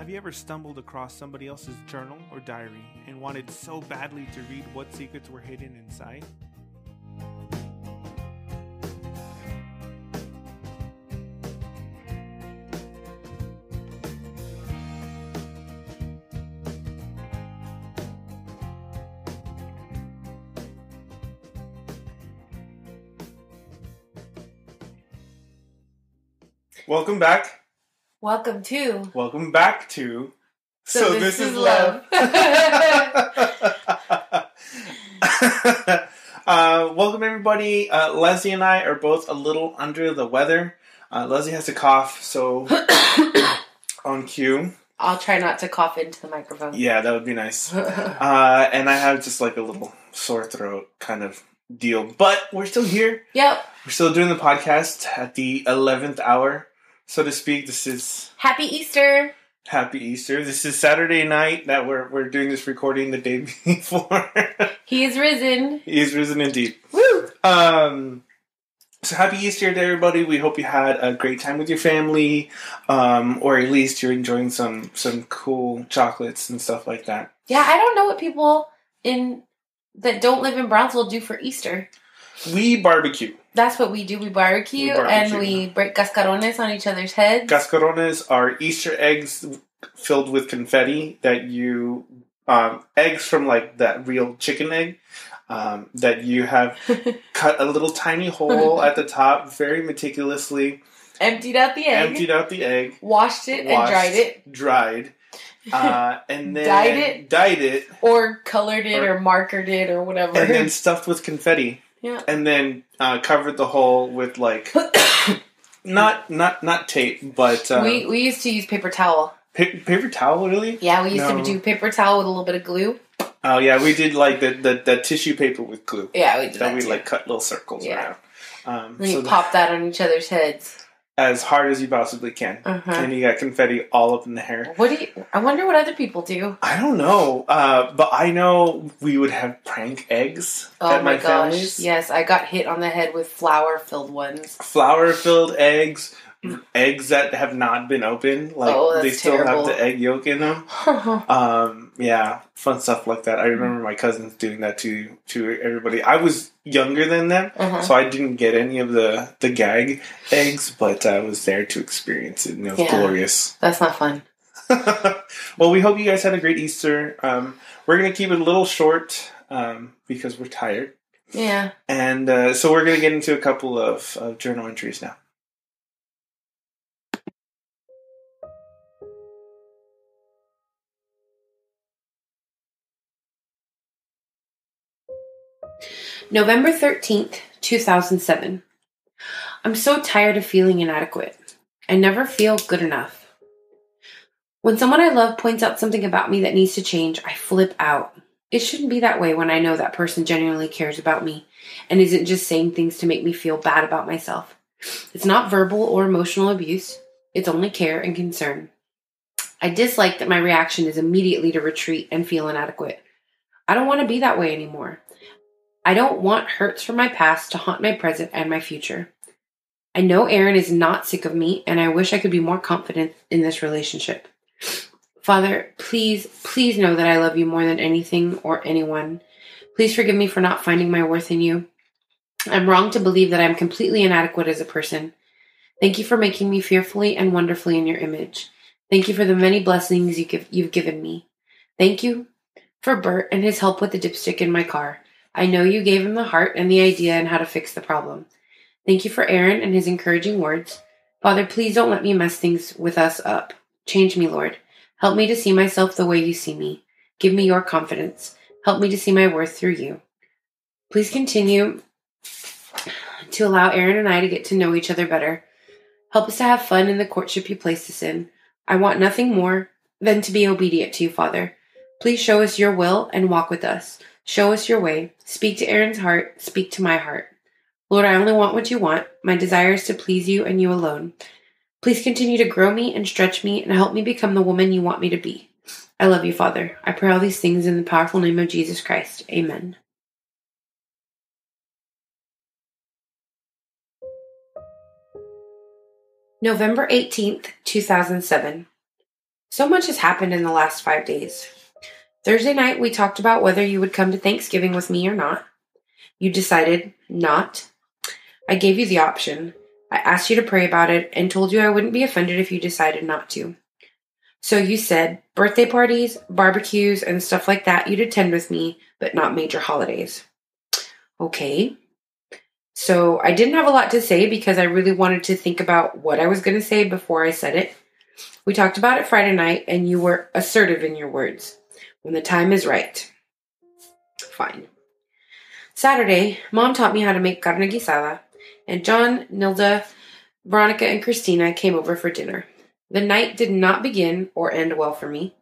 Have you ever stumbled across somebody else's journal or diary and wanted so badly to read what secrets were hidden inside? Welcome back. Welcome to. Welcome back to. So This Is Love. uh, welcome, everybody. Uh, Leslie and I are both a little under the weather. Uh, Leslie has a cough, so on cue. I'll try not to cough into the microphone. Yeah, that would be nice. Uh, and I have just like a little sore throat kind of deal. But we're still here. Yep. We're still doing the podcast at the 11th hour, so to speak. This is Happy Easter. Happy Easter. This is Saturday night that we're, we're doing this recording the day before. He is risen. he is risen indeed. Woo! Um, so happy Easter to everybody. We hope you had a great time with your family, um, or at least you're enjoying some some cool chocolates and stuff like that. Yeah, I don't know what people in that don't live in Brownsville do for Easter. We barbecue. That's what we do. We barbecue, We barbecue. and we break cascarones on each other's heads. Cascarones are Easter eggs filled with confetti that you um, eggs from like that real chicken egg um, that you have cut a little tiny hole at the top very meticulously, Emptied out the egg, emptied out the egg, washed it, and dried it, dried, uh, and then Dyed it? dyed it, or colored it, Or- or, markered it, or whatever. and then stuffed with confetti, yeah. and then uh, covered the hole with like not not not tape, but uh, we we used to use paper towel. pa- paper towel. Really? Yeah, we used No. to do paper towel with a little bit of glue. Oh yeah, we did like the the, the tissue paper with glue Yeah, we did that that. we like cut little circles Yeah. around. Um, Then so you pop that on each other's heads. As hard as you possibly can, Uh-huh. and you got confetti all up in the hair. What do you? I wonder what other people do. I don't know, uh, but I know we would have prank eggs Oh at my, my, gosh! family's. Yes, I got hit on the head with flour-filled ones. Flour filled eggs, eggs that have not been opened, like Oh, they still terrible. have the egg yolk in them. Um, yeah, fun stuff like that. I remember my cousins doing that to to everybody. I was younger than them, Uh-huh. so I didn't get any of the the gag eggs, but I was there to experience it, and it was Yeah. glorious. That's not fun. well, we hope you guys had a great Easter. Um, we're gonna keep it a little short um, because we're tired, Yeah. and uh, so we're gonna get into a couple of, of journal entries now. November 13th, 2007. I'm so tired of feeling inadequate. I never feel good enough. When someone I love points out something about me that needs to change, I flip out. It shouldn't be that way when I know that person genuinely cares about me and isn't just saying things to make me feel bad about myself. It's not verbal or emotional abuse, it's only care and concern. I dislike that my reaction is immediately to retreat and feel inadequate. I don't want to be that way anymore. I don't want hurts from my past to haunt my present and my future. I know Aaron is not sick of me, and I wish I could be more confident in this relationship. Father, please, please know that I love you more than anything or anyone. Please forgive me for not finding my worth in you. I'm wrong to believe that I'm completely inadequate as a person. Thank you for making me fearfully and wonderfully in your image. Thank you for the many blessings you give, you've given me. Thank you for Bert and his help with the dipstick in my car. I know you gave him the heart and the idea and how to fix the problem. Thank you for Aaron and his encouraging words. Father, please don't let me mess things with us up. Change me, Lord. Help me to see myself the way you see me. Give me your confidence. Help me to see my worth through you. Please continue to allow Aaron and I to get to know each other better. Help us to have fun in the courtship you placed us in. I want nothing more than to be obedient to you, Father. Please show us your will and walk with us. Show us your way. Speak to Aaron's heart. Speak to my heart. Lord, I only want what you want. My desire is to please you and you alone. Please continue to grow me and stretch me and help me become the woman you want me to be. I love you, Father. I pray all these things in the powerful name of Jesus Christ. Amen. November 18th, 2007. So much has happened in the last five days. Thursday night, we talked about whether you would come to Thanksgiving with me or not. You decided not. I gave you the option. I asked you to pray about it and told you I wouldn't be offended if you decided not to. So you said birthday parties, barbecues, and stuff like that you'd attend with me, but not major holidays. Okay. So I didn't have a lot to say because I really wanted to think about what I was going to say before I said it. We talked about it Friday night, and you were assertive in your words. When the time is right. Fine. Saturday, Mom taught me how to make carne guisada, and John, Nilda, Veronica, and Christina came over for dinner. The night did not begin or end well for me.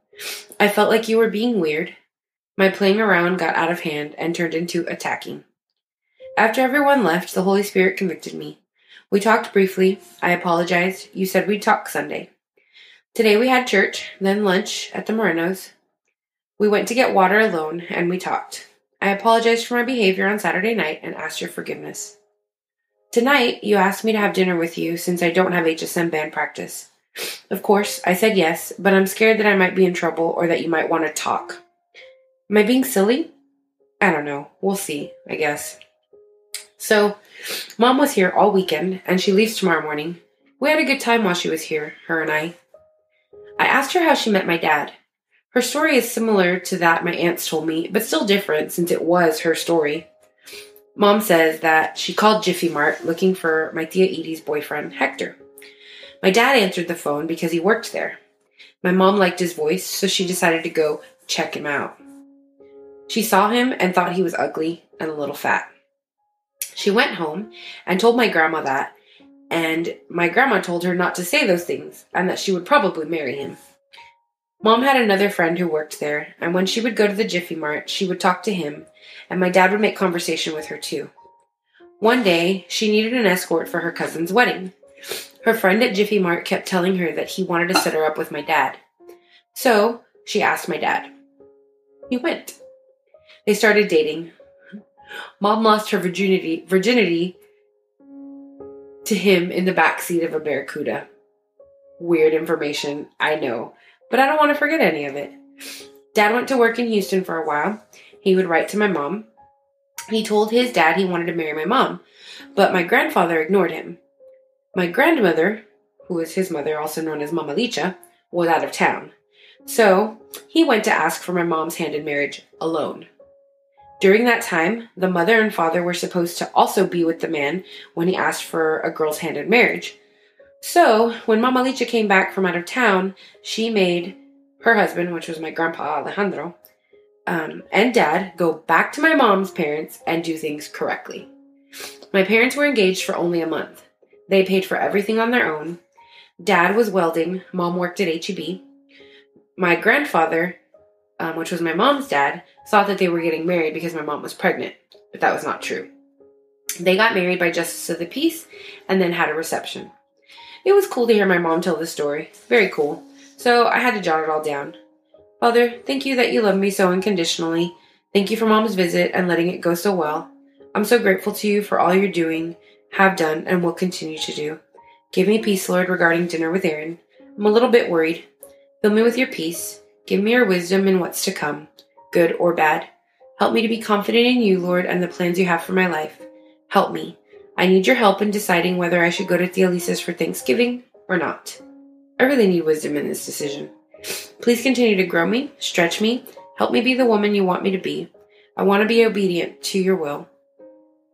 I felt like you were being weird. My playing around got out of hand and turned into attacking. After everyone left, the Holy Spirit convicted me. We talked briefly. I apologized. You said we'd talk Sunday. Today we had church, then lunch at the Morenos. We went to get water alone and we talked. I apologized for my behavior on Saturday night and asked your forgiveness. Tonight, you asked me to have dinner with you since I don't have HSM band practice. Of course, I said yes, but I'm scared that I might be in trouble or that you might want to talk. Am I being silly? I don't know. We'll see, I guess. So, Mom was here all weekend and she leaves tomorrow morning. We had a good time while she was here, her and I. I asked her how she met my dad. Her story is similar to that my aunts told me, but still different since it was her story. Mom says that she called Jiffy Mart looking for my Tia Edie's boyfriend, Hector. My dad answered the phone because he worked there. My mom liked his voice, so she decided to go check him out. She saw him and thought he was ugly and a little fat. She went home and told my grandma that, and my grandma told her not to say those things and that she would probably marry him. Mom had another friend who worked there, and when she would go to the Jiffy Mart, she would talk to him, and my dad would make conversation with her too. One day, she needed an escort for her cousin's wedding. Her friend at Jiffy Mart kept telling her that he wanted to set her up with my dad. So, she asked my dad. He went. They started dating, Mom lost her virginity virginity to him in the back seat of a Barracuda. Weird information, I know, but I don't want to forget any of it. Dad went to work in Houston for a while. He would write to my mom. He told his dad he wanted to marry my mom, but my grandfather ignored him. My grandmother, who was his mother, also known as Mama Licha, was out of town. So he went to ask for my mom's hand in marriage alone. During that time, the mother and father were supposed to also be with the man when he asked for a girl's hand in marriage. So, when Mama Licha came back from out of town, she made her husband, which was my grandpa Alejandro, um, and dad go back to my mom's parents and do things correctly. My parents were engaged for only a month. They paid for everything on their own. Dad was welding, mom worked at HEB. My grandfather um, which was my mom's dad, thought that they were getting married because my mom was pregnant, but that was not true. They got married by justice of the peace and then had a reception. It was cool to hear my mom tell this story. Very cool. So I had to jot it all down. Father, thank you that you love me so unconditionally. Thank you for mom's visit and letting it go so well. I'm so grateful to you for all you're doing, have done, and will continue to do. Give me peace, Lord, regarding dinner with Aaron. I'm a little bit worried. Fill me with your peace. Give me your wisdom in what's to come, good or bad. Help me to be confident in you, Lord, and the plans you have for my life. Help me. I need your help in deciding whether I should go to Theolisa's for Thanksgiving or not. I really need wisdom in this decision. Please continue to grow me, stretch me, help me be the woman you want me to be. I want to be obedient to your will.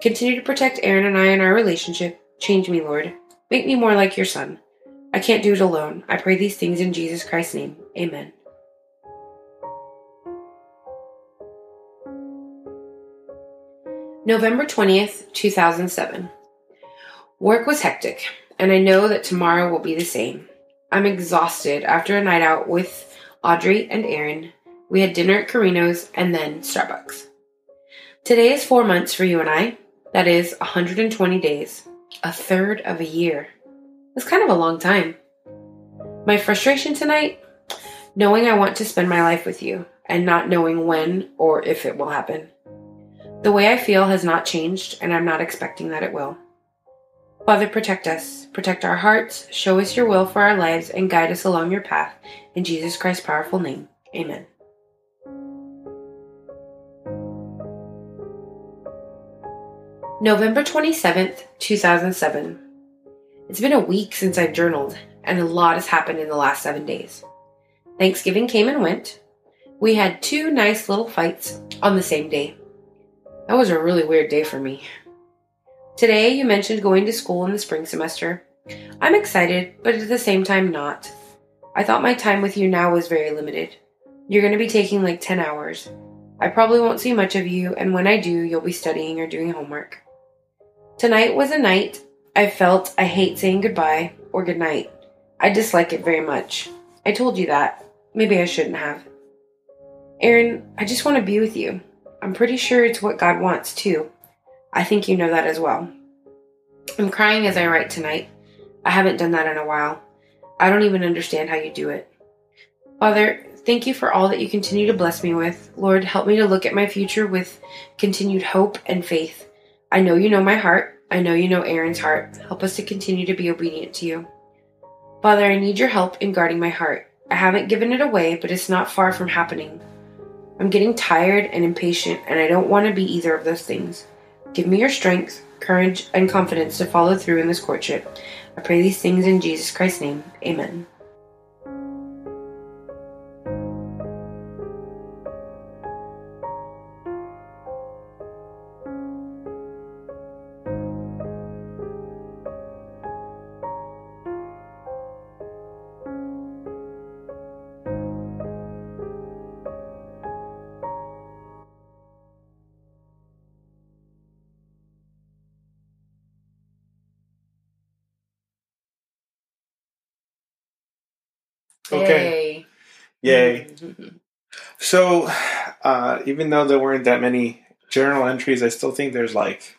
Continue to protect Aaron and I in our relationship. Change me, Lord. Make me more like your son. I can't do it alone. I pray these things in Jesus Christ's name. Amen. November 20th, 2007. Work was hectic, and I know that tomorrow will be the same. I'm exhausted after a night out with Audrey and Aaron. We had dinner at Carino's and then Starbucks. Today is four months for you and I. That is 120 days, a third of a year. It's kind of a long time. My frustration tonight? Knowing I want to spend my life with you and not knowing when or if it will happen. The way I feel has not changed, and I'm not expecting that it will. Father, protect us, protect our hearts, show us your will for our lives, and guide us along your path. In Jesus Christ's powerful name, amen. November 27th, 2007. It's been a week since I've journaled, and a lot has happened in the last seven days. Thanksgiving came and went. We had two nice little fights on the same day. That was a really weird day for me. Today, you mentioned going to school in the spring semester. I'm excited, but at the same time, not. I thought my time with you now was very limited. You're going to be taking like 10 hours. I probably won't see much of you, and when I do, you'll be studying or doing homework. Tonight was a night I felt I hate saying goodbye or goodnight. I dislike it very much. I told you that. Maybe I shouldn't have. Aaron, I just want to be with you. I'm pretty sure it's what God wants, too. I think you know that as well. I'm crying as I write tonight. I haven't done that in a while. I don't even understand how you do it. Father, thank you for all that you continue to bless me with. Lord, help me to look at my future with continued hope and faith. I know you know my heart. I know you know Aaron's heart. Help us to continue to be obedient to you. Father, I need your help in guarding my heart. I haven't given it away, but it's not far from happening. I'm getting tired and impatient, and I don't want to be either of those things. Give me your strength, courage, and confidence to follow through in this courtship. I pray these things in Jesus Christ's name. Amen. Okay. Yay. So, uh, even though there weren't that many journal entries, I still think there's like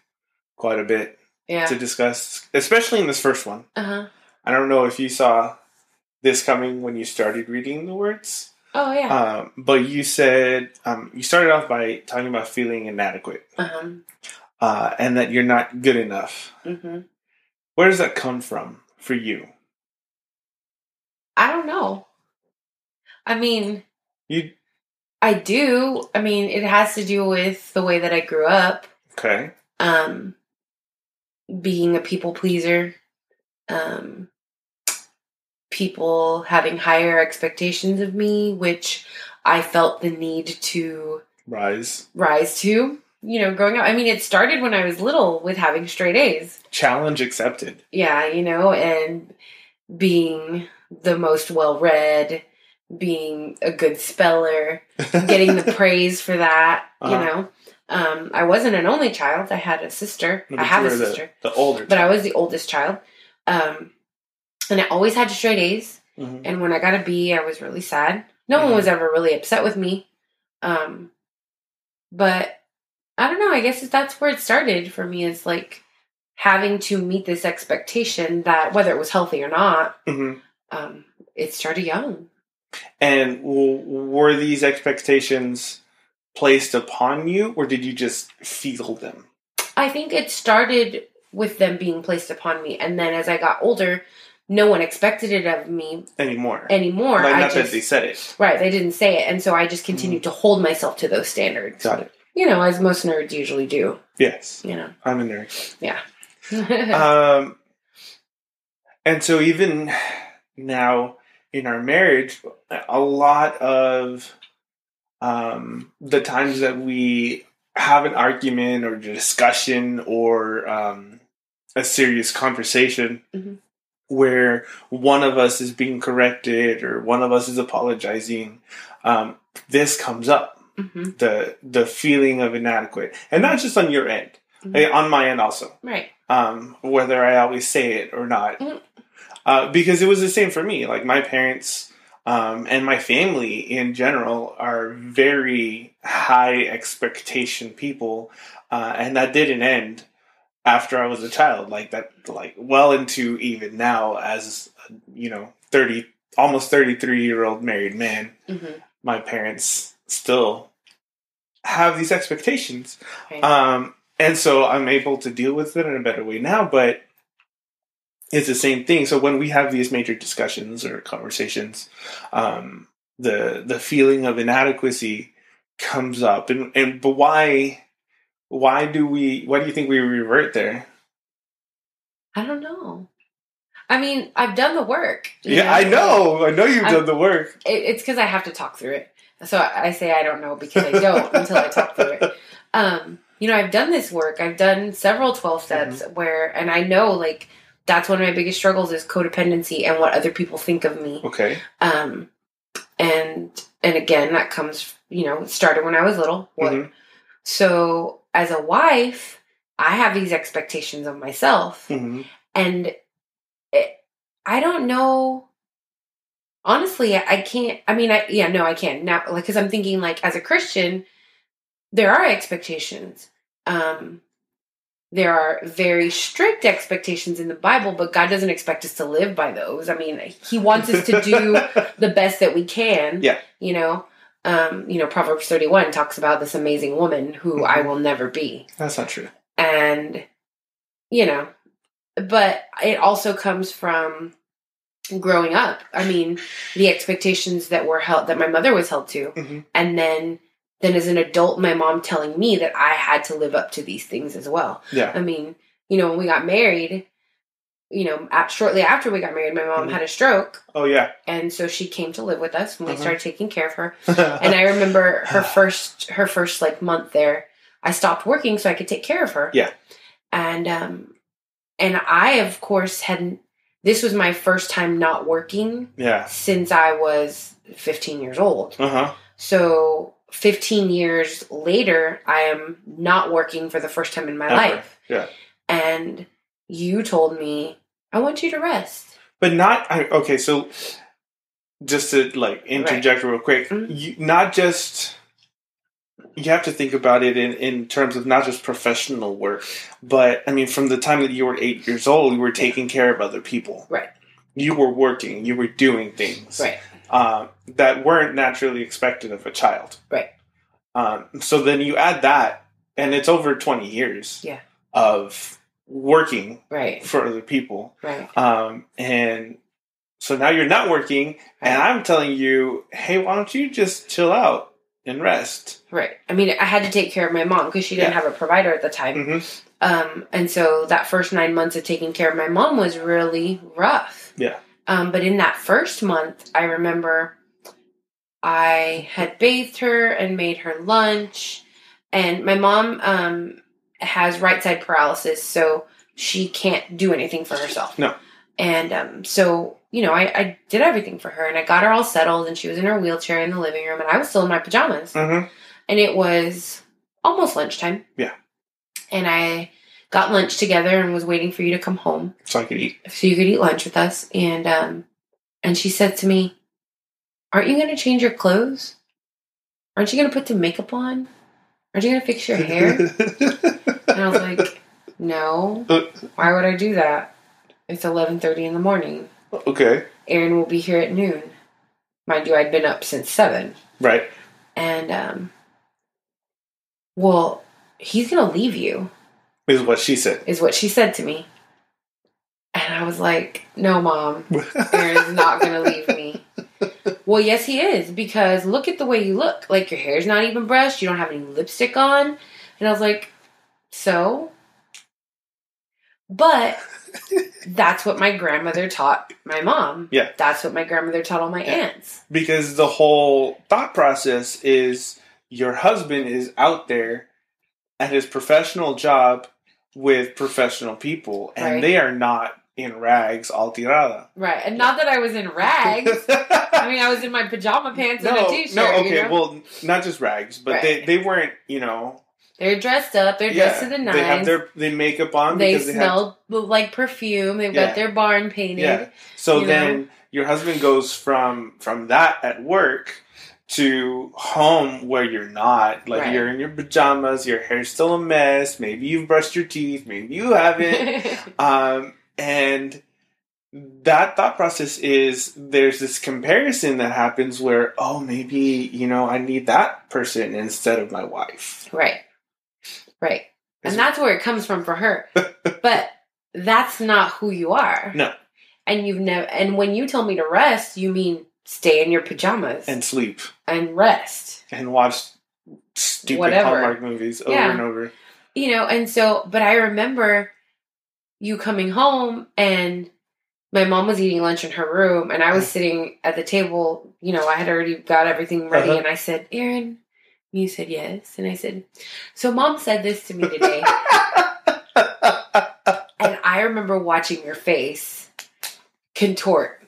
quite a bit Yeah. to discuss, especially in this first one. Uh huh. I don't know if you saw this coming when you started reading the words, Oh yeah. um, but you said um, you started off by talking about feeling inadequate Uh huh. uh, and that you're not good enough. hmm Where does that come from for you? I don't know. I mean, You I do. I mean, it has to do with the way that I grew up. okay? Um, being a people pleaser. Um, people having higher expectations of me, which I felt the need to Rise rise to. You know, growing up. I mean, it started when I was little with having straight A's. challenge accepted. Yeah, you know, and being the most well read, being a good speller, getting the praise for that, you Uh-huh. know. Um, I wasn't an only child. I had a sister. I have a were the- sister. the, older, But I was the oldest child. Um, and I always had straight A's. Mhm. And when I got a B, I was really sad. No one Mhm. was ever really upset with me. Um, but I don't know. I guess that's where it started for me is like having to meet this expectation that whether it was healthy or not, Mhm. Um, it started young. And w- were these expectations placed upon you, or did you just feel them? I think it started with them being placed upon me. And then as I got older, no one expected it of me Anymore? anymore. like, not that they said it. right, they didn't say it. And so I just continued to hold myself to those standards. Got it. You know, as most nerds usually do, Yes, you know. I'm a nerd. Yeah. um, and so even now in our marriage, a lot of um, the times that we have an argument or discussion or um, a serious conversation Mhm. where one of us is being corrected or one of us is apologizing, um, this comes up hmm the the feeling of inadequate, and not just on your end, Mhm. eh, on my end also Right. um, whether I always say it or not. Uh, because it was the same for me. Like my parents um, and my family in general are very high expectation people, uh, and that didn't end after I was a child. Like that, like well into even now as you know, thirty, almost thirty three year old married man. hmm My parents still have these expectations. Right. Um, and so I'm able to deal with it in a better way now. But it's the same thing. So when we have these major discussions or conversations, um, the the feeling of inadequacy comes up, and and but why why do we why do you think we revert there? I don't know. I mean, I've done the work. Yeah, I know, I know you've I'm- done the work. It, it's because I have to talk through it. So I I say I don't know because I don't until I talk through it. Um, you know, I've done this work. I've done several 12 steps where, and I know like that's one of my biggest struggles is codependency and what other people think of me. Okay, Um, and, and again, that comes, you know, started when I was little. Mhm. So as a wife, I have these expectations of myself hmm and it, I don't know. Honestly, I I can't. I mean, I yeah, no, I can't now. Like, because I'm thinking, like, as a Christian, there are expectations. Um, there are very strict expectations in the Bible, but God doesn't expect us to live by those. I mean, He wants us to do the best that we can. Yeah. You know, um, you know, Proverbs 31 talks about this amazing woman who I Mhm. will never be That's not true. and you know but it also comes from growing up i mean the expectations that were held that my mother was held to Mhm. and then then as an adult my mom telling me that i had to live up to these things as well Yeah. i mean you know when we got married you know at, shortly after we got married my mom Mhm. had a stroke Oh yeah. and so she came to live with us and we Mhm. started taking care of her and I remember her first her first like month there. I stopped working so I could take care of her. Yeah. And um and I of course hadn't this was my first time not working yeah. since I was 15 years old. Uh huh. So 15 years later I am not working for the first time in my Ever. life. Yeah. And you told me I want you to rest. But not I, okay. So just to like interject real quick, Mhm. you, not just you have to think about it in in terms of not just professional work, but I mean, from the time that you were eight years old, you were taking care of other people. Right. You were working. You were doing things. Right. Um, that weren't naturally expected of a child. Right. Um, so then you add that, and it's over 20 years Yeah. of working Right. for other people. Right. Um, and so now you're not working, and I'm telling you, hey, why don't you just chill out and rest? Right. I mean, I had to take care of my mom because she didn't Yeah. have a provider at the time. hmm Um, and so that first nine months of taking care of my mom was really rough. Yeah. Um, but in that first month, I remember I had bathed her and made her lunch. And my mom um, has right side paralysis, so she can't do anything for herself. No. And um, so, you know, I, I did everything for her and I got her all settled, and she was in her wheelchair in the living room, and I was still in my pajamas hmm and it was almost lunchtime. Yeah. And I got lunch together and was waiting for you to come home So I could eat. so you could eat lunch with us. And um, and she said to me, "Aren't you going to change your clothes? Aren't you going to put some makeup on? Aren't you going to fix your hair?" and I was like, "No. Why would I do that? It's eleven thirty in the morning. okay. Aaron will be here at noon. Mind you, I'd been up since seven. Right. And um, well, he's going to leave you." Is what she said. is what she said to me. And I was like, no, mom, Aaron's not going to leave me. Well, yes, he is, because look at the way you look. Like, your hair's not even brushed, you don't have any lipstick on. And I was like, so? But that's what my grandmother taught my mom. Yeah. That's what my grandmother taught all my Yeah. aunts. because the whole thought process is your husband is out there at his professional job with professional people and Right. they are not in rags all tirada. Right. And not that I was in rags. I mean, I was in my pajama pants and a no, shirt. no, okay, you know? well, not just rags, but they, Right. they weren't, you know, They're dressed up, they're dressed to the nines. they have their they makeup on they because they have smell like perfume. They've Yeah. got their barn painted. Yeah. So then your husband goes from from that at work to home where you're not. Like Right. you're in your pajamas, your hair's still a mess, maybe you've brushed your teeth, maybe you haven't. um and that thought process is there's this comparison that happens where oh maybe you know I need that person instead of my wife. right. Right. Is- And that's where it comes from for her. but that's not who you are. No. And you've never and when you tell me to rest, you mean stay in your pajamas and sleep and rest. and watch stupid Whatever. Hallmark movies over Yeah. and over. You know, and so but I remember you coming home and my mom was eating lunch in her room and I was sitting at the table, you know, I had already got everything ready Uh-huh. and I said, Aaron, you said yes. And I said, So mom said this to me today. and I remember watching your face contort.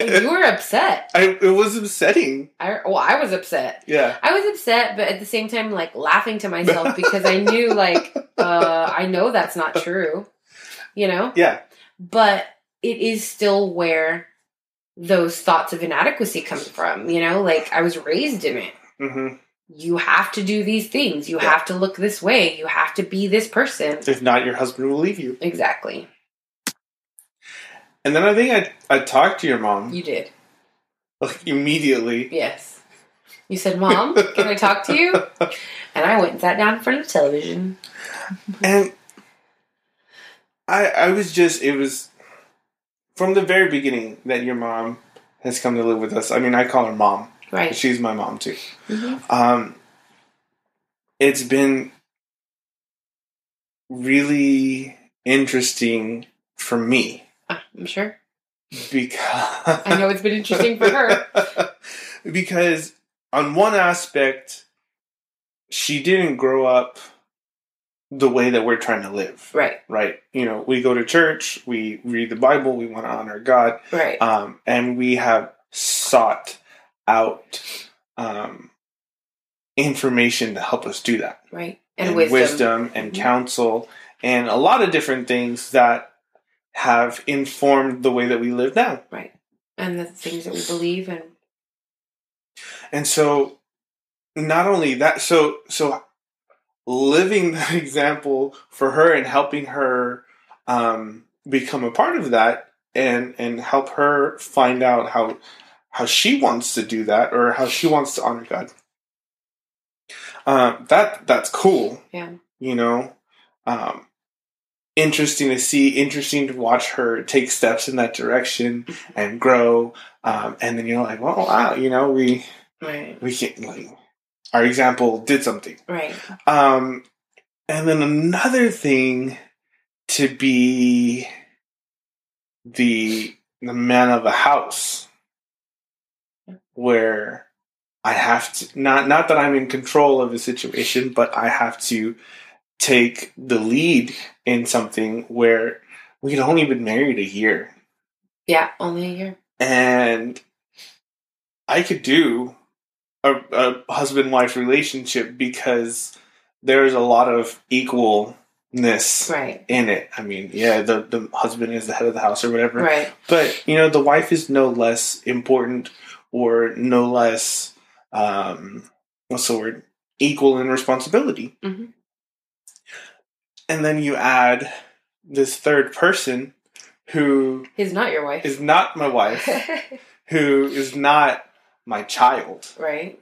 You were upset. I, it was upsetting. I well, I was upset. Yeah. I was upset, but at the same time, like laughing to myself because I knew, like, uh, I know that's not true, you know. Yeah. But it is still where those thoughts of inadequacy come from, you know. Like I was raised in it. hmm You have to do these things. You Yeah. have to look this way. You have to be this person. If not, your husband will leave you. Exactly. And then I think I I talked to your mom You did. like immediately. Yes. You said, "Mom, can I talk to you?" And I went and sat down in front of the television. And I I was just it was from the very beginning that your mom has come to live with us. I mean, I call her mom. Right. She's my mom too. Mhm. Um, it's been really interesting for me I'm sure. because I know it's been interesting for her. because on one aspect, she didn't grow up the way that we're trying to live. Right. Right. You know, we go to church, we read the Bible, we want to honor God, Right. um, and we have sought out um, information to help us do that. right. And, wisdom. and Mhm. counsel and a lot of different things that have informed the way that we live now. Right. And the things that we believe and And so not only that so so living that example for her and helping her um become a part of that and and help her find out how how she wants to do that or how she wants to honor God. Um that that's cool. Yeah. You know. Um interesting to see, interesting to watch her take steps in that direction and grow. Um and then you're like, well wow, you know, we right. we can like our example did something Right. um and then another thing to be the the man of the house where i have to not not that i'm in control of the situation but i have to take the lead in something where we had only been married a year Yeah. Only a year. and I could do a, a husband wife relationship because there's a lot of equalness Right. in it. I mean, yeah, the the husband is the head of the house or whatever, Right. but you know, the wife is no less important or no less um, what's the word equal in responsibility. Mhm. And then you add this third person who is not your wife. is not my wife who is not my child, right.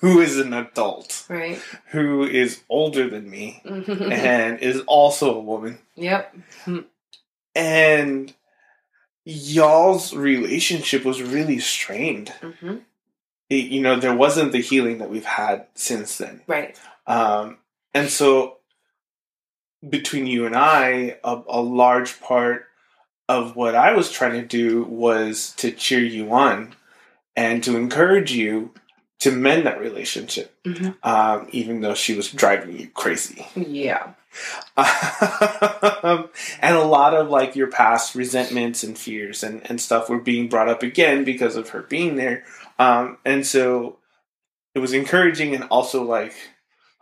who is an adult, Right. who is older than me, and is also a woman. yep. And y'all's relationship was really strained. hmm It, you know, there wasn't the healing that we've had since then. Right. Um, and so, between you and I, a, a large part of what I was trying to do was to cheer you on and to encourage you to mend that relationship, Mhm. um, even though she was driving you crazy. Yeah. um, and a lot of like your past resentments and fears and, and stuff were being brought up again because of her being there. Um, and so it was encouraging and also like,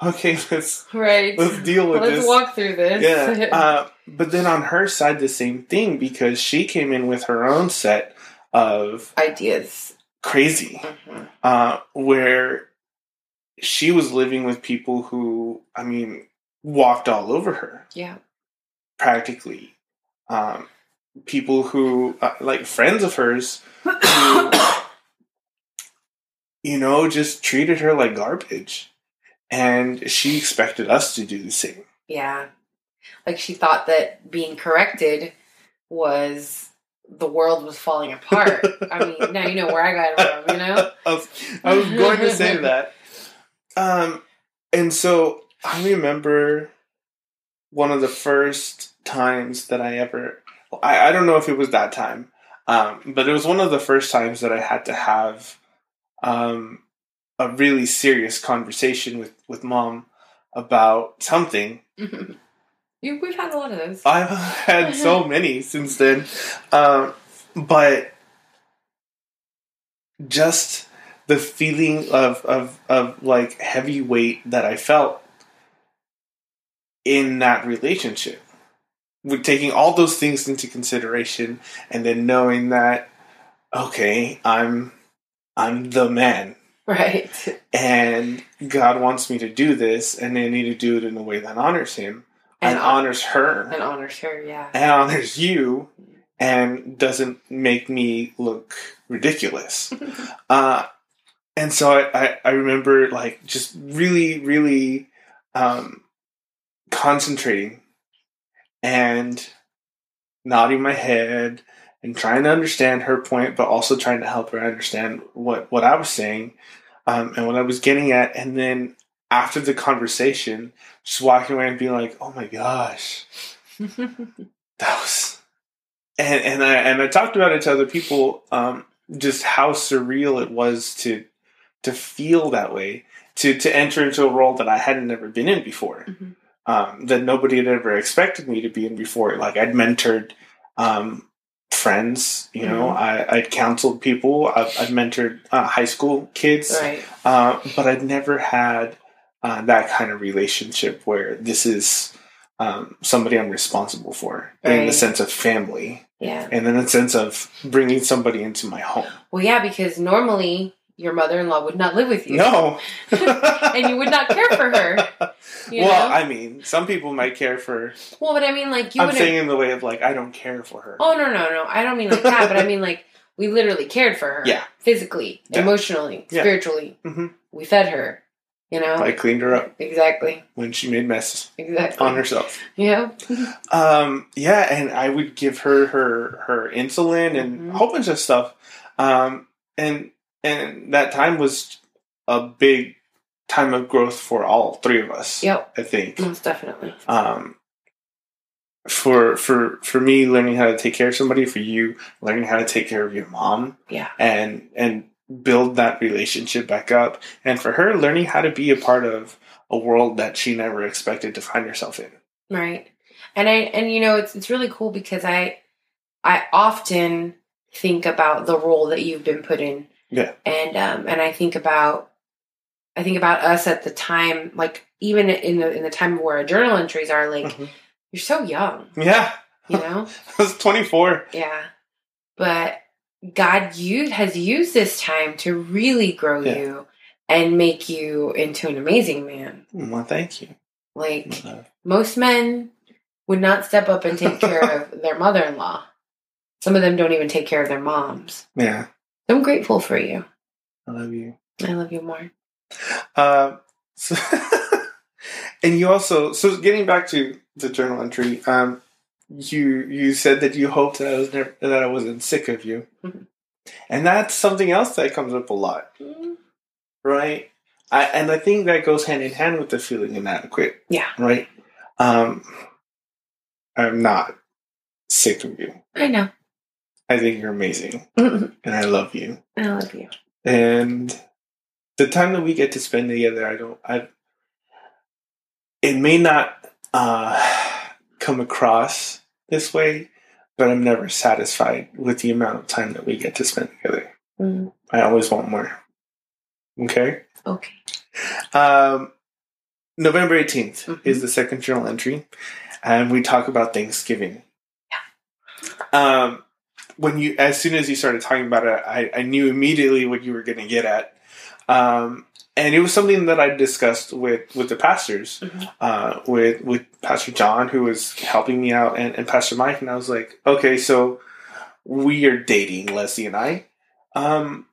okay, let's Right. let's deal with this. Let's walk through this. Yeah. Uh, but then on her side, the same thing because she came in with her own set of Ideas. crazy, Mhm. uh, where she was living with people who, I mean, walked all over her Yeah. practically. Um, people who, uh, like friends of hers, who, you know, just treated her like garbage. And she expected us to do the same. yeah. like she thought that being corrected was the world was falling apart. I mean, now you know where I got it from, you know? I was, I was going to say that. Um, and so I remember one of the first times that I ever, I, I don't know if it was that time, um, but it was one of the first times that I had to have um, a really serious conversation with, with mom about something. You, we've had a lot of those. I've had so many since then. Um, but just the feeling of, of, of like heavy weight that I felt in that relationship. With taking all those things into consideration and then knowing that, okay, I'm I'm the man. Right. And God wants me to do this and I need to do it in a way that honors him and, And honors her And honors her, yeah. and honors you and doesn't make me look ridiculous. uh, and so I, I, I remember like just really, really um, concentrating and nodding my head and trying to understand her point, but also trying to help her understand what, what I was saying um, and what I was getting at. And then after the conversation, just walking away and being like, oh my gosh, that was and and I and I talked about it to other people, um, just how surreal it was to to feel that way, to to enter into a role that I hadn't never been in before, Mhm. um, that nobody had ever expected me to be in before. Like I'd mentored um, friends, you know, Mhm. I, I'd counseled people, I've, I'd mentored uh, high school kids, right. uh, but I'd never had uh, that kind of relationship where this is um, somebody I'm responsible for in the sense of family Yeah. and in the sense of bringing somebody into my home. Well, yeah, because normally your mother in law would not live with you. No. and you would not care for her. Well, know? I mean, some people might care for. well, but I mean, like, you I'm saying in the way of like, I don't care for her. Oh, no, no, no. I don't mean like that, but I mean, like, we literally cared for her. Yeah. Physically, Yeah. emotionally, Yeah. spiritually. Mhm. We fed her. You know? I cleaned her up exactly. when she made messes Exactly. on herself. Yeah. Um, yeah, and I would give her her her insulin and Mhm. a whole bunch of stuff. Um, and and that time was a big time of growth for all three of us. Yep. I think. Most definitely. Um, for for for me, learning how to take care of somebody, for you learning how to take care of your mom, Yeah. and and build that relationship back up, and for her learning how to be a part of a world that she never expected to find herself in. Right. And I and you know it's it's really cool because I I often think about the role that you've been put in. Yeah. And um and I think about I think about us at the time like even in the in the time where our journal entries are like Mhm. you're so young, Yeah, you know? I was 24. yeah. But God you has used this time to really grow Yeah. you and make you into an amazing man. Well, thank you. Like most men would not step up and take care of their mother-in-law. Some of them don't even take care of their moms. Yeah, I'm grateful for you. I love you. I love you more. Um, so and you also so getting back to the journal entry. Um, you you said that you hoped that I was never that I wasn't sick of you, Mhm. and that's something else that comes up a lot, right? I, and I think that goes hand in hand with the feeling inadequate. Yeah. Right. Um, I'm not sick of you. I know. I think you're amazing, and I love you. I love you. and the time that we get to spend together i don't i it may not uh come across this way but i'm never satisfied with the amount of time that we get to spend together Mm, i always want more okay okay. um november 18th Mhm. is the second journal entry and we talk about thanksgiving Yeah. um when you as soon as you started talking about it i, I knew immediately what you were going to get at um and it was something that i discussed with with the pastors Mhm. uh with with pastor john who was helping me out and, and pastor mike and i was like okay so we are dating leslie and i um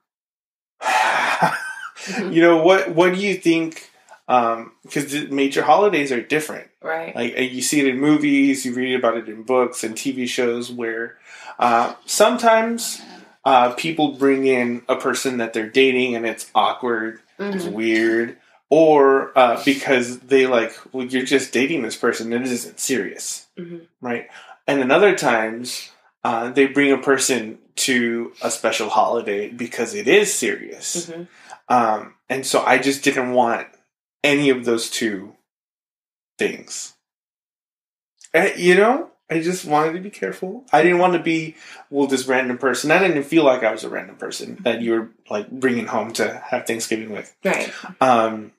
Mhm. you know what what do you think um because the major holidays are different Right. Like you see it in movies, you read about it in books and TV shows where uh, sometimes uh, people bring in a person that they're dating and it's awkward, it's Mhm. weird, or uh, because they like, well, you're just dating this person, it isn't serious, Mhm. right? And then other times uh, they bring a person to a special holiday because it is serious. Mhm. Um, and so I just didn't want any of those two things. And, you know, I just wanted to be careful. I didn't want to be, well, this random person. I didn't feel like I was a random person that you were like bringing home to have Thanksgiving with. Right. Um,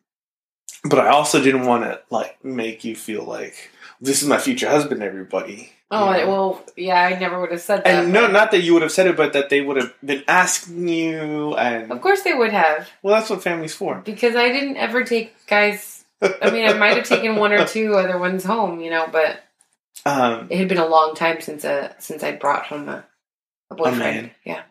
but I also didn't want to like make you feel like this is my future husband, everybody. Oh You know? well, yeah, I never would have said that. and no, not that you would have said it, but that they would have been asking you, and Of course they would have, well, that's what family's for. because I didn't ever take guys. I mean, I might have taken one or two other ones home, you know, but Um, it had been a long time since a since I brought home a, a boyfriend. man. yeah.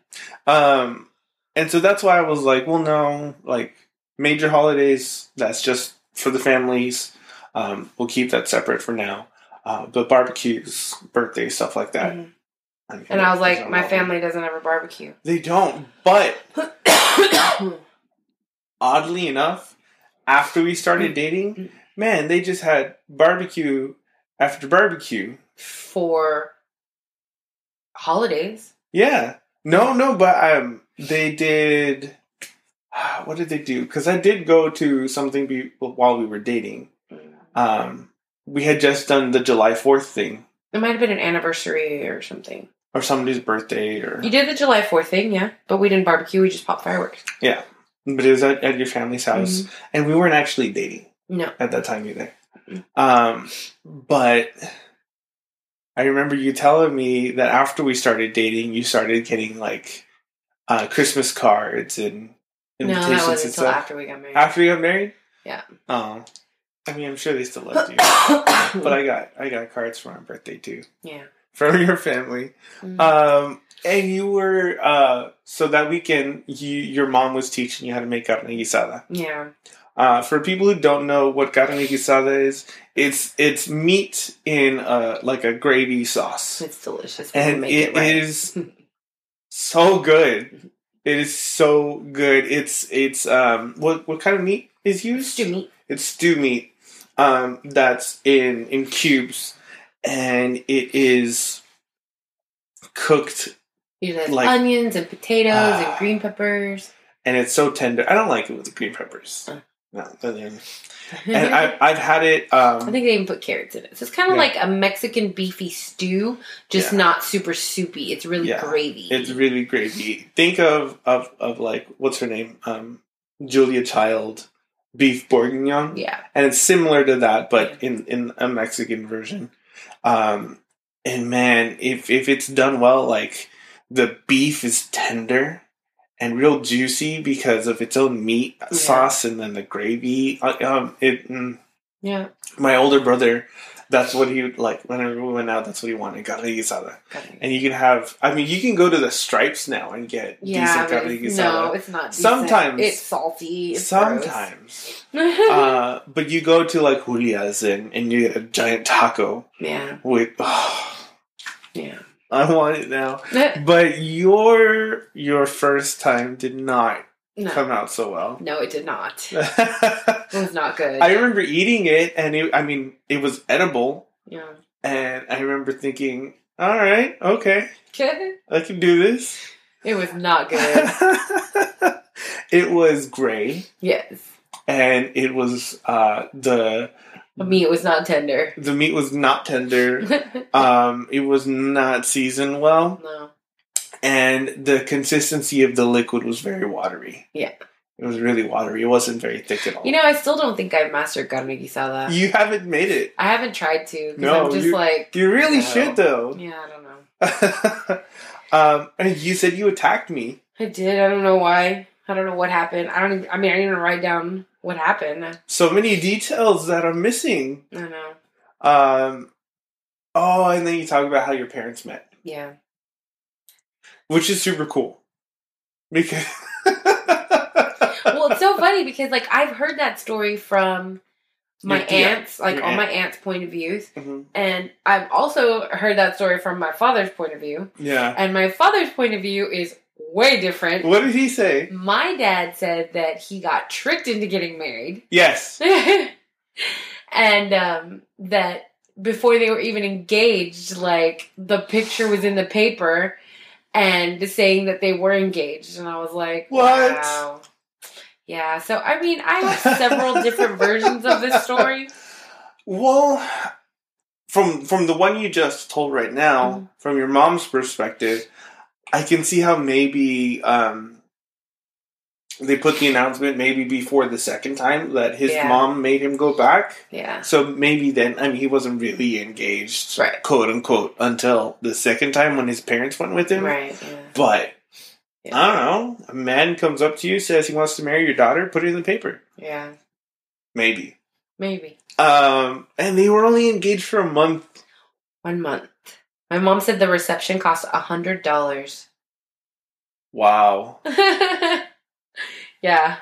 Um, and so that's why I was like, well, no, like major holidays, that's just for the families. Um, we'll keep that separate for now. Uh, but barbecues, birthdays, stuff like that. Mhm. I mean, And I was like, my family doesn't ever barbecue. They don't. But oddly enough, after we started dating, man, they just had barbecue after barbecue. For holidays. Yeah. No, no, but um, they did. What did they do? Because I did go to something be, while we were dating. Um, we had just done the July Fourth thing, It might have been an anniversary or something. or somebody's birthday, or You did the July 4th thing, yeah, but we didn't barbecue. We just popped fireworks. Yeah, but it was at, at your family's house, and we weren't actually dating No. at that time either. Um, but I remember you telling me that after we started dating, you started getting like uh, Christmas cards and No, invitations that wasn't and until stuff. after we got married. After you got married? Yeah. Oh. I mean, I'm sure they still loved you. but I got I got cards for my birthday too yeah. from your family. Mhm. Um, and you were uh, so that weekend, you your mom was teaching you how to make carne guisada. yeah. Uh, for people who don't know what carne guisada is, it's it's meat in uh, like a gravy sauce, It's delicious. and make it right. is so good. It is so good. It's it's um what what kind of meat is used? stew meat. It's stew meat um, that's in in cubes, and it is cooked, You have Like- onions and potatoes Ah. and green peppers. and it's so tender. I don't like it with the green peppers. Uh. No, and and I've I've had it. I Um, think they even put carrots in it. So it's kind of Yeah. like a Mexican beefy stew, just Yeah. not super soupy. It's really Yeah. gravy. it's really gravy. Think of of of like what's her name, um, Julia Child, beef bourguignon. yeah. and it's similar to that, but in in a Mexican version. Um, and man, if if it's done well, like the beef is tender and real juicy because of its own meat Yeah. sauce, and then the gravy. Um, it. Mm, Yeah. my older brother, that's what he like. Whenever we went out, that's what he wanted. Carne guisada, and you can have. I mean, you can go to the Stripes now and get Yeah, decent carne guisada. no, it's not. Decent. Sometimes- it's salty. It's. Sometimes. uh, but you go to like Julia's and, and you get a giant taco yeah, with. Oh, yeah. I want it now. But your your first time did not no, come out so well. no, it did not. It was not good. I remember eating it, and it, I mean, it was edible, yeah. and I remember thinking, "All right, okay, I can do this." it was not good. it was gray, yes. and it was uh, the The meat was not tender. the meat was not tender. Um, it was not seasoned well, no. and the consistency of the liquid was very watery. Yeah. it was really watery. It wasn't very thick at all. You know, I still don't think I've mastered carne guisada. you haven't made it. I haven't tried to. No, I'm just you- like, You really No. should, though. yeah, I don't know. um, and you said you attacked me. I did. I don't know why. I don't know what happened. I don't. Even, I mean, I didn't even write down what happened. So many details that are missing. don't know. Um, oh, and then you talk about how your parents met, Yeah. which is super cool. Because Well, it's so funny because like I've heard that story from my aunts, like your all aunt. my aunts' point of views. Mhm. And I've also heard that story from my father's point of view. Yeah. And my father's point of view is way different. What did he say? My dad said that he got tricked into getting married. Yes. and um, that before they were even engaged, like the picture was in the paper and saying that they were engaged. And I was like, What? Wow. Yeah, so I mean, I have several different versions of this story. Well, from from the one you just told right now, Mhm. from your mom's perspective, I can see how maybe um, they put the announcement maybe before the second time that his Yeah. mom made him go back. Yeah. So maybe then, I mean, he wasn't really engaged, Right. quote unquote, until the second time when his parents went with him. Right. Yeah. But Yeah. I don't know. A man comes up to you, says he wants to marry your daughter, put it in the paper. Yeah. Maybe. Maybe. Um, and they were only engaged for a month. One month. My mom said the reception cost a hundred dollars. Wow. yeah.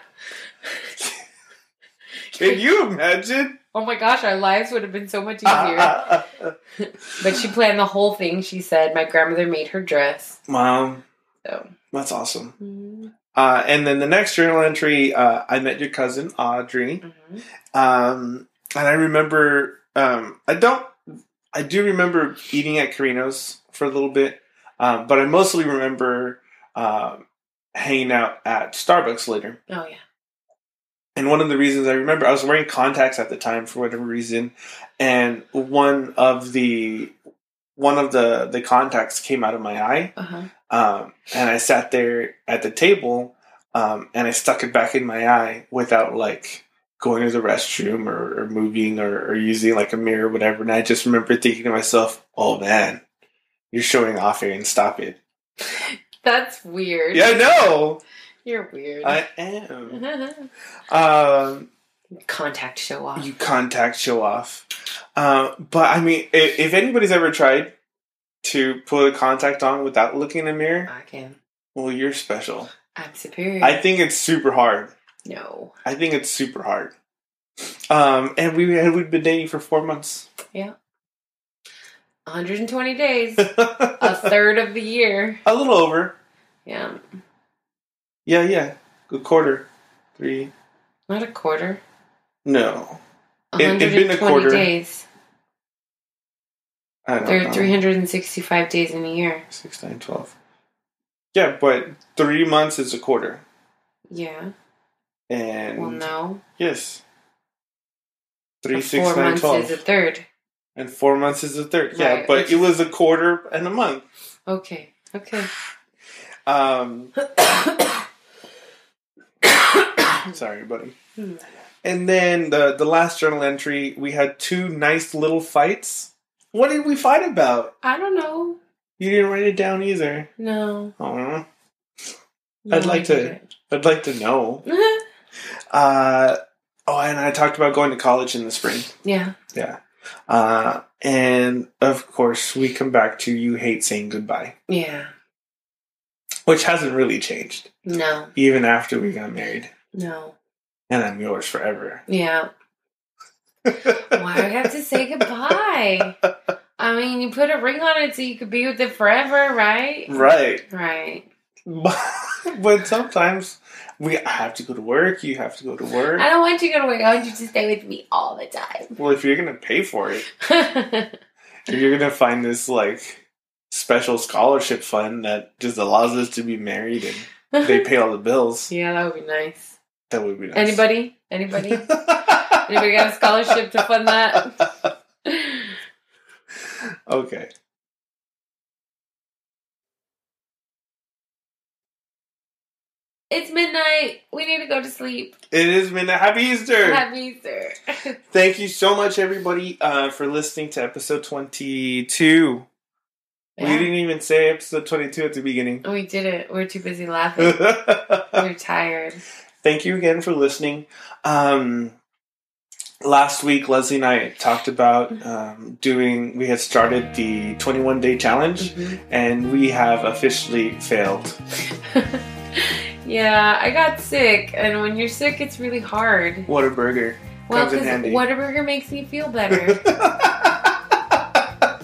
Can you imagine? Oh my gosh, our lives would have been so much easier. but she planned the whole thing. She said my grandmother made her dress. Mom, So. that's awesome. Mhm. Uh, and then the next journal entry, uh, I met your cousin Audrey. Mhm. Um, and I remember, um, I don't, I do remember eating at Carino's for a little bit, um, but I mostly remember um, hanging out at Starbucks later. Oh yeah. And one of the reasons I remember, I was wearing contacts at the time for whatever reason, and one of the one of the the contacts came out of my eye, Uh huh. um, and I sat there at the table, um, and I stuck it back in my eye without like going to the restroom or, or moving or, or using like a mirror or whatever. And I just remember thinking to myself, "Oh man, you're showing off here, and stop it." That's weird. Yeah, I know. You're weird. I am. Um, Contact show off. you contact show off. Uh, but I mean, if, if anybody's ever tried to put a contact on without looking in a mirror, I can. well, you're special. I'm superior. I think it's super hard. No. I think it's super hard. Um, and we had we'd been dating for four months. Yeah. 120 days. a third of the year. A little over. Yeah. Yeah, yeah. A quarter. Three. Not a quarter. No. It- it'd 120 been a quarter. days. I don't There know. are 365 days in a year. Six, nine, twelve. Yeah, but three months is a quarter. Yeah. And Well, no. yes. Three, But six, Four nine, months twelve. is a third. and four months is a third. Yeah, but it was a quarter and a month. Okay. Okay. Um, sorry, buddy. Hmm. And then the the last journal entry, we had two nice little fights. What did we fight about? I don't know. You didn't write it down either. No. Aw, No, I'd like to- I'd like to know. Uh, oh, and I talked about going to college in the spring. yeah. Yeah. Uh, and of course, we come back to you hate saying goodbye, Yeah. which hasn't really changed No. even after we got married. No. And I'm yours forever. Yeah. Why do I have to say goodbye? I mean, you put a ring on it so you could be with it forever, right? right. Right. But, but sometimes we have to go to work. You have to go to work. I don't want you to go away. I want you to stay with me all the time. Well, if you're gonna pay for it, if you're gonna find this like special scholarship fund that just allows us to be married and they pay all the bills, yeah, that would be nice. that would be nice. Anybody? Anybody? Anybody got a scholarship to fund that? okay. It's midnight. We need to go to sleep. It is midnight. Happy Easter! Happy Easter. Thank you so much, everybody, uh, for listening to episode 22. We didn't even say episode 22 at the beginning. We did it. We're too busy laughing. We're tired. Thank you again for listening. Um, last week, Leslie and I talked about um, doing, we had started the 21 day challenge, Mhm. and we have officially failed. yeah, I got sick, and when you're sick, it's really hard. Whataburger. Well, comes in because handy. Whataburger makes me feel better.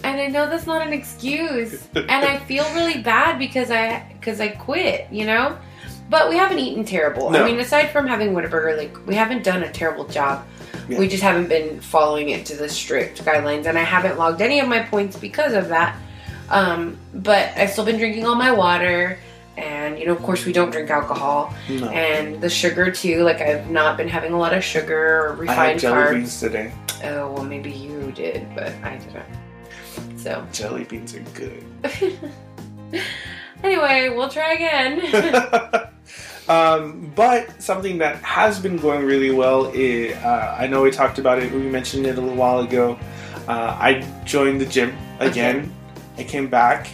and I know that's not an excuse. And I feel really bad because I because I quit, you know? But we haven't eaten terrible. No. I mean, aside from having Whataburger, like we haven't done a terrible job. Yeah. We just haven't been following it to the strict guidelines, and I haven't logged any of my points because of that. Um, but I've still been drinking all my water, and you know, of course, we don't drink alcohol no. and the sugar too. Like I've not been having a lot of sugar or I had refined jelly carbs. beans today. Oh well, maybe you did, but I didn't. So Jelly beans are good. anyway, we'll try again. um, but something that has been going really well is uh, I know we talked about it. We mentioned it a little while ago. Uh, I joined the gym again. I came back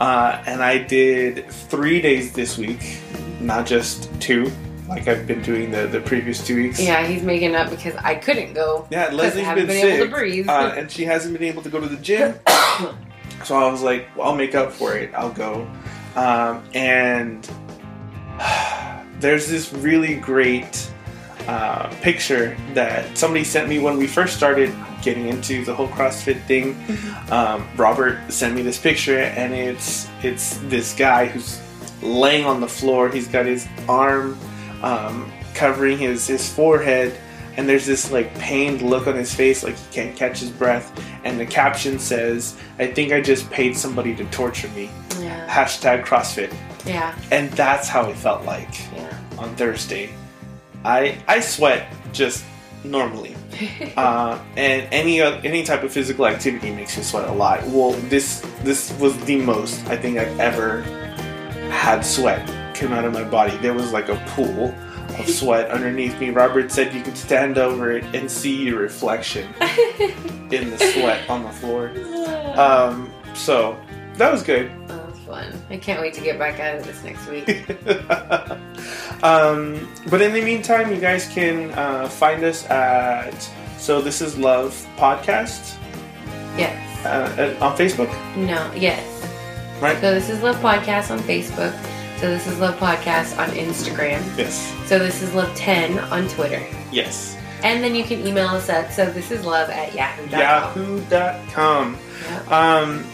uh, and I did three days this week, not just two, like I've been doing the, the previous two weeks. yeah, he's making up because I couldn't go. Yeah, I Leslie's haven't been, been able sick, to breathe. uh, and she hasn't been able to go to the gym. so I was like, well, I'll make up for it. I'll go. Um, and there's this really great uh, picture that somebody sent me when we first started getting into the whole CrossFit thing. Um, Robert sent me this picture, and it's it's this guy who's laying on the floor. He's got his arm um, covering his his forehead, and there's this like pained look on his face, like he can't catch his breath. And the caption says, "I think I just paid somebody to torture me." Yeah, Hashtag CrossFit, yeah, and that's how it felt like yeah. on Thursday. I I sweat just normally, uh, and any any type of physical activity makes you sweat a lot. Well, this this was the most I think I've ever had sweat come out of my body. There was like a pool of sweat underneath me. Robert said you could stand over it and see your reflection in the sweat on the floor. Um, so that was good. Fun. I can't wait to get back at it this next week. um, but in the meantime, you guys can uh, find us at So This Is Love podcast yes. uh, on Facebook, No. Yes. right? So this is Love Podcast on Facebook. So this is Love Podcast on Instagram. Yes, So this is Love 10 on Twitter. yes. And then you can email us at so this is love at yahoo.com. Yahoo.com. Yep. Um,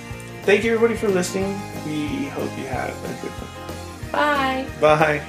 thank you everybody for listening. We hope you have a good one. Bye. Bye.